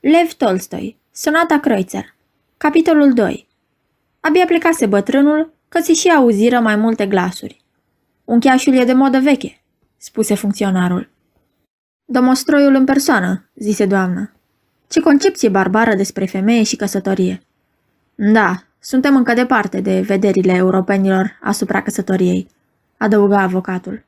Lev Tolstoi, Sonata Kreutzer Capitolul 2 Abia plecase bătrânul, că se și auziră mai multe glasuri. Uncheașul e de modă veche, spuse funcționarul. Domostroiul în persoană, zise doamna. Ce concepție barbară despre femeie și căsătorie. Da, suntem încă departe de vederile europenilor asupra căsătoriei, adăuga avocatul.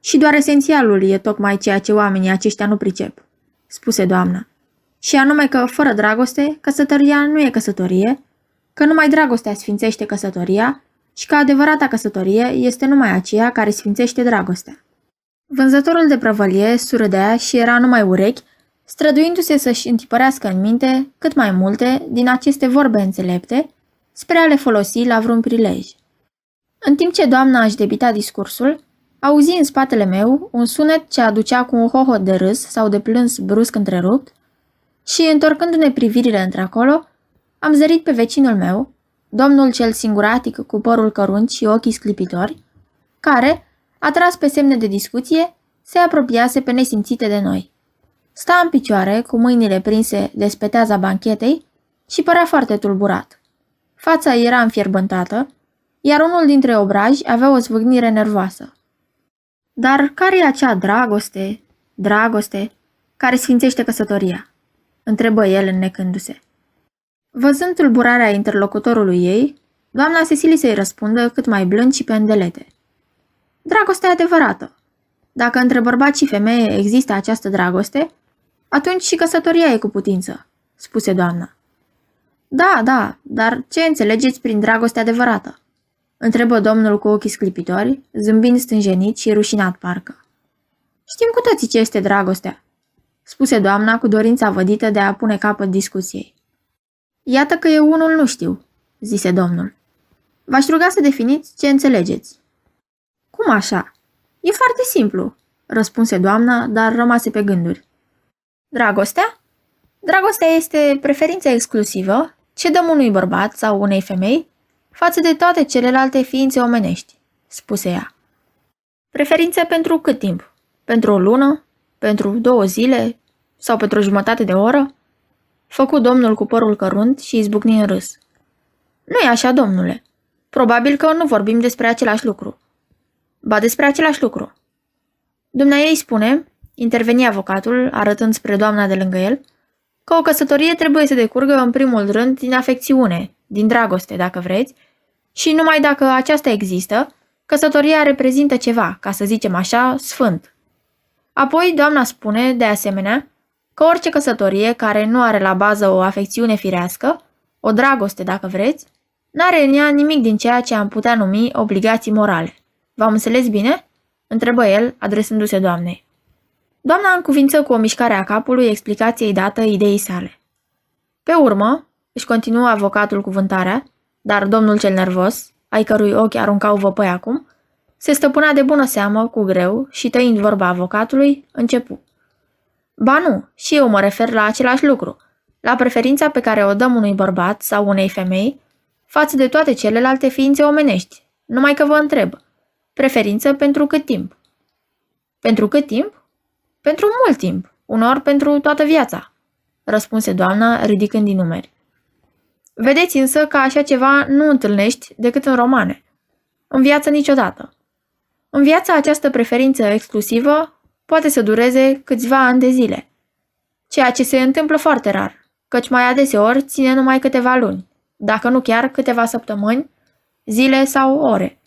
Și doar esențialul e tocmai ceea ce oamenii aceștia nu pricep, spuse doamna. Și anume că, fără dragoste, căsătoria nu e căsătorie, că numai dragostea sfințește căsătoria și că adevărata căsătorie este numai aceea care sfințește dragostea. Vânzătorul de prăvălie surâdea și era numai urechi, străduindu-se să-și întipărească în minte cât mai multe din aceste vorbe înțelepte spre a le folosi la vreun prilej. În timp ce doamna își debita discursul, auzi în spatele meu un sunet ce aducea cu un hohot de râs sau de plâns brusc întrerupt și, întorcându-ne privirile într-acolo, am zărit pe vecinul meu, domnul cel singuratic cu părul cărunt și ochii sclipitori, care, atras pe semne de discuție, se apropiase pe nesimțite de noi. Sta în picioare, cu mâinile prinse de speteaza banchetei și părea foarte tulburat. Fața era înfierbântată, iar unul dintre obraji avea o zvâgnire nervoasă. Dar care e acea dragoste, dragoste, care sfințește căsătoria? Întrebă el înnecându-se. Văzând tulburarea interlocutorului ei, doamna Cecilie să-i răspundă cât mai blând și pe îndelete. Dragoste adevărată. Dacă între bărbat și femeie există această dragoste, atunci și căsătoria e cu putință, spuse doamna. Da, da, dar ce înțelegeți prin dragoste adevărată? Întrebă domnul cu ochii sclipitori, zâmbind stânjenit și rușinat parcă. Știm cu toții ce este dragostea, spuse doamna cu dorința vădită de a pune capăt discuției. Iată că eu unul nu știu, zise domnul. V-aș ruga să definiți ce înțelegeți. Cum așa? E foarte simplu, răspunse doamna, dar rămase pe gânduri. Dragostea? Dragostea este preferința exclusivă ce dăm unui bărbat sau unei femei față de toate celelalte ființe omenești, spuse ea. Preferință pentru cât timp? Pentru o lună? Pentru două zile? Sau pentru o jumătate de oră? Făcu domnul cu părul cărunt și izbucni în râs. Nu e așa, domnule. Probabil că nu vorbim despre același lucru. Ba despre același lucru. Dumnea ei spune, interveni avocatul, arătând spre doamna de lângă el, că o căsătorie trebuie să decurgă în primul rând din afecțiune, din dragoste, dacă vreți, și numai dacă aceasta există, căsătoria reprezintă ceva, ca să zicem așa, sfânt. Apoi, doamna spune, de asemenea, că orice căsătorie care nu are la bază o afecțiune firească, o dragoste dacă vreți, n-are în ea nimic din ceea ce am putea numi obligații morale. V-am înțeles bine? întrebă el, adresându-se doamnei. Doamna încuvință cu o mișcare a capului explicației dată ideii sale. Pe urmă, își continuă avocatul cuvântarea, dar domnul cel nervos, ai cărui ochi aruncau văpăi acum, se stăpâna de bună seamă, cu greu, și tăind vorba avocatului, începu. Ba nu, și eu mă refer la același lucru, la preferința pe care o dăm unui bărbat sau unei femei față de toate celelalte ființe omenești, numai că vă întreb. Preferință pentru cât timp? Pentru cât timp? Pentru mult timp, unor pentru toată viața, răspunse doamna ridicând din numeri. Vedeți însă că așa ceva nu întâlnești decât în romane. În viață niciodată. În viața această preferință exclusivă poate să dureze câțiva ani de zile. Ceea ce se întâmplă foarte rar, căci mai adeseori ține numai câteva luni, dacă nu chiar câteva săptămâni, zile sau ore.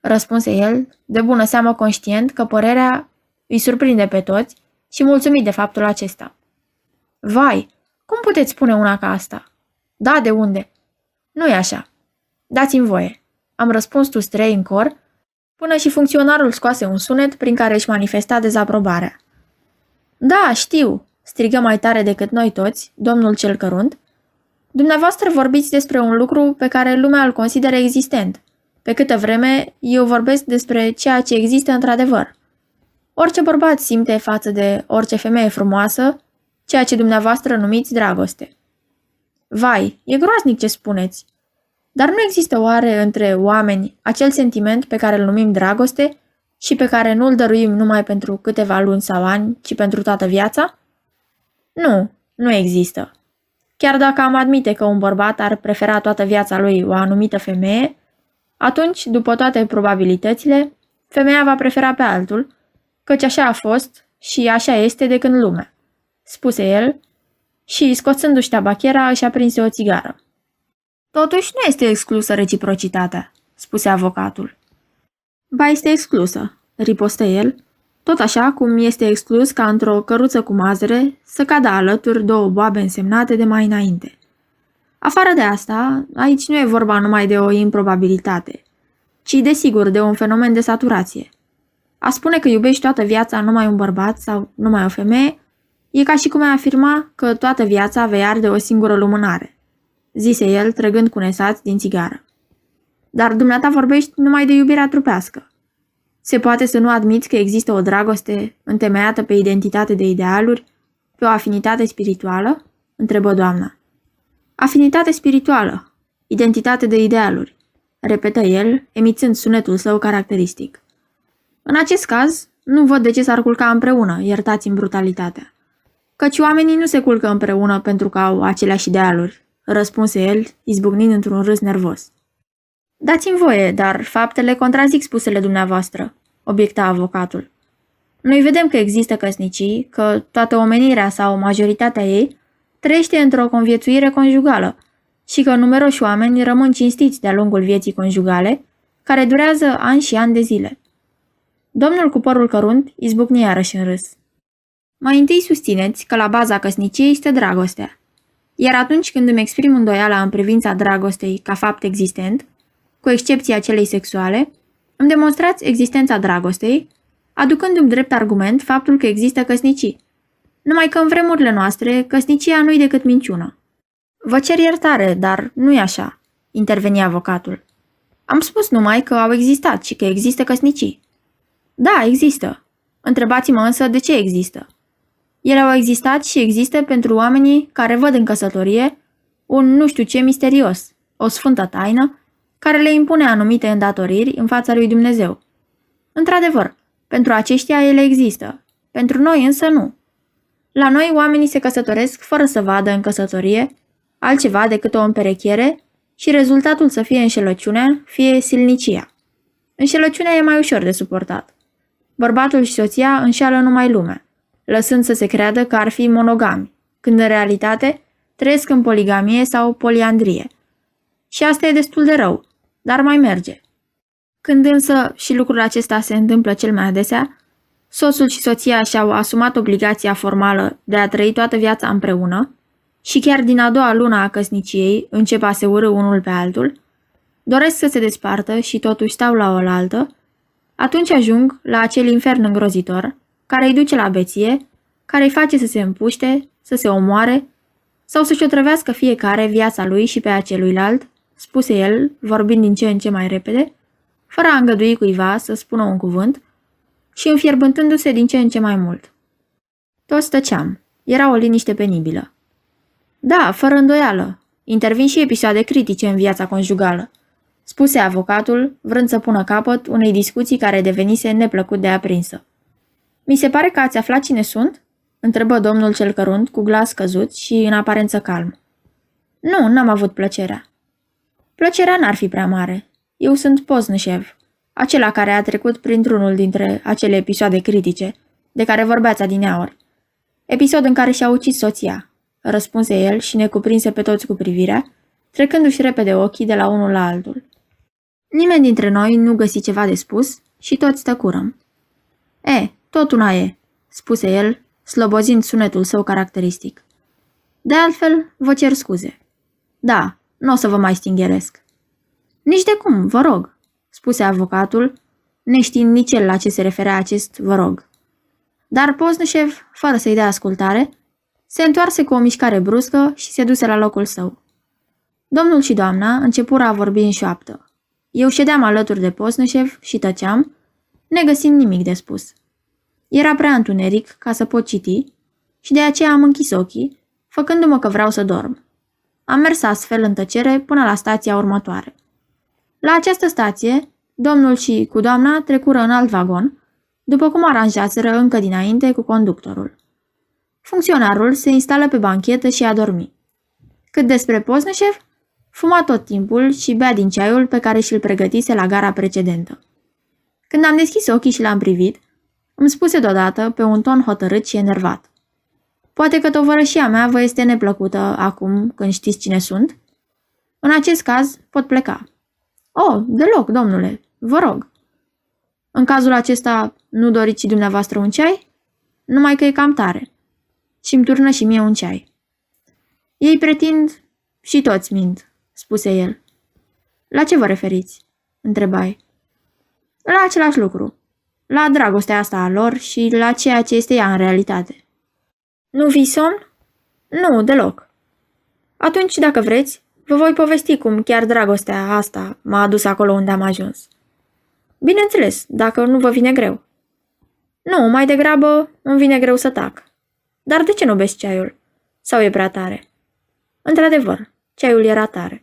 Răspunse el, de bună seamă conștient că părerea îi surprinde pe toți și mulțumit de faptul acesta. Vai, cum puteți spune una ca asta? Da, de unde? Nu e așa. Dați-mi voie. Am răspuns tu trei în cor, până și funcționarul scoase un sunet prin care își manifesta dezaprobarea. Da, știu, strigă mai tare decât noi toți, domnul cel cărunt. Dumneavoastră vorbiți despre un lucru pe care lumea îl consideră existent. Pe câtă vreme, eu vorbesc despre ceea ce există într-adevăr. Orice bărbat simte față de orice femeie frumoasă, ceea ce dumneavoastră numiți dragoste. Vai, e groaznic ce spuneți. Dar nu există oare între oameni acel sentiment pe care îl numim dragoste și pe care nu îl dăruim numai pentru câteva luni sau ani, ci pentru toată viața? Nu, Nu există. Chiar dacă am admite că un bărbat ar prefera toată viața lui o anumită femeie, atunci, după toate probabilitățile, femeia va prefera pe altul, căci așa a fost și așa este de când lumea, spuse el și, scoțându-și tabachera, își aprinse o țigară. Totuși nu este exclusă reciprocitatea, spuse avocatul. Ba este exclusă, ripostă el, tot așa cum este exclus ca într-o căruță cu mazăre să cadă alături două boabe însemnate de mai înainte. Afară de asta, aici nu e vorba numai de o improbabilitate, ci desigur de un fenomen de saturație. A spune că iubești toată viața numai un bărbat sau numai o femeie e ca și cum ai afirma că toată viața vei arde o singură lumânare, zise el trăgând cu nesați din țigară. Dar dumneata vorbești numai de iubirea trupească. Se poate să nu admiți că există o dragoste întemeiată pe identitate de idealuri, pe o afinitate spirituală? întrebă doamna. Afinitate spirituală, identitate de idealuri, repetă el, emițând sunetul său caracteristic. În acest caz, nu văd de ce s-ar culca împreună, iertați-mi brutalitatea. Căci oamenii nu se culcă împreună pentru că au aceleași idealuri, răspunse el, izbucnind într-un râs nervos. Dați-mi voie, dar faptele contrazic spusele dumneavoastră, obiecta avocatul. Noi vedem că există căsnicii, că toată omenirea sau majoritatea ei trăiește într-o conviețuire conjugală și că numeroși oameni rămân cinstiți de-a lungul vieții conjugale, care durează ani și ani de zile. Domnul cu părul cărunt izbucni iarăși în râs. Mai întâi susțineți că la baza căsniciei este dragostea. Iar atunci când îmi exprim îndoiala în privința dragostei ca fapt existent, cu excepția celei sexuale, îmi demonstrați existența dragostei, aducându-mi drept argument faptul că există căsnicii. Numai că în vremurile noastre, căsnicia nu-i decât minciună. Vă cer iertare, dar nu e așa, interveni avocatul. Am spus numai că au existat și că există căsnicii. Da, există. Întrebați-mă însă de ce există. Ele au existat și există pentru oamenii care văd în căsătorie un nu știu ce misterios, o sfântă taină, care le impune anumite îndatoriri în fața lui Dumnezeu. Într-adevăr, pentru aceștia ele există, pentru noi însă nu. La noi oamenii se căsătoresc fără să vadă în căsătorie altceva decât o împerechiere și rezultatul să fie înșelăciunea, fie silnicia. Înșelăciunea e mai ușor de suportat. Bărbatul și soția înșeală numai lumea, lăsând să se creadă că ar fi monogami, când în realitate trăiesc în poligamie sau poliandrie. Și asta e destul de rău, dar mai merge. Când însă, și lucrul acesta se întâmplă cel mai adesea, soțul și soția și-au asumat obligația formală de a trăi toată viața împreună și chiar din a doua lună a căsniciei încep a se urâ unul pe altul, doresc să se despartă și totuși stau la oaltă, atunci ajung la acel infern îngrozitor care îi duce la beție, care îi face să se împuște, să se omoare sau să-și otrăvească fiecare viața lui și pe aceluilalt, spuse el, vorbind din ce în ce mai repede, fără a îngădui cuiva să spună un cuvânt și înfierbântându-se din ce în ce mai mult. Toți tăceam. Era o liniște penibilă. Da, fără îndoială. Intervin și episoade critice în viața conjugală, spuse avocatul, vrând să pună capăt unei discuții care devenise neplăcut de aprinsă. Mi se pare că ați aflat cine sunt?" întrebă domnul cel cărunt cu glas căzut și în aparență calm. Nu, n-am avut plăcerea. Plăcerea n-ar fi prea mare. Eu sunt Poznășev, acela care a trecut printr-unul dintre acele episoade critice, de care vorbeați adineaori. Episod în care și-a ucis soția, răspunse el și ne cuprinse pe toți cu privirea, trecându-și repede ochii de la unul la altul. Nimeni dintre noi nu găsi ceva de spus și toți tăcurăm. E, tot una e, spuse el, slobozind sunetul său caracteristic. De altfel, vă cer scuze. Da, nu o să vă mai stingheresc. Nici de cum, vă rog, spuse avocatul, neștiind nici el la ce se referea acest vă rog. Dar Poznășev, fără să-i dea ascultare, se întoarse cu o mișcare bruscă și se duse la locul său. Domnul și doamna începură a vorbi în șoaptă. Eu ședeam alături de Posnășev și tăceam, negăsind nimic de spus. Era prea întuneric ca să pot citi și de aceea am închis ochii, făcându-mă că vreau să dorm. Am mers astfel în tăcere până la stația următoare. La această stație, domnul și cu doamna trecură în alt vagon, după cum aranjaseră încă dinainte cu conductorul. Funcționarul se instală pe banchetă și a dormi. Cât despre Pozneșev, fuma tot timpul și bea din ceaiul pe care și-l pregătise la gara precedentă. Când am deschis ochii și l-am privit, îmi spuse deodată, pe un ton hotărât și enervat. Poate că tovărășia mea vă este neplăcută acum când știți cine sunt? În acest caz, pot pleca. Oh, deloc, domnule, vă rog. În cazul acesta, nu doriți și dumneavoastră un ceai? Numai că e cam tare. Și îmi turnă și mie un ceai. Ei pretind și toți mint, spuse el. La ce vă referiți? întrebai. La același lucru. La dragostea asta a lor și la ceea ce este ea în realitate. Nu vi somn? Nu, deloc. Atunci, dacă vreți, vă voi povesti cum chiar dragostea asta m-a adus acolo unde am ajuns. Bineînțeles, dacă nu vă vine greu. Nu, mai degrabă îmi vine greu să tac. Dar de ce nu beți ceaiul? Sau e prea tare? Într-adevăr, ceaiul era tare.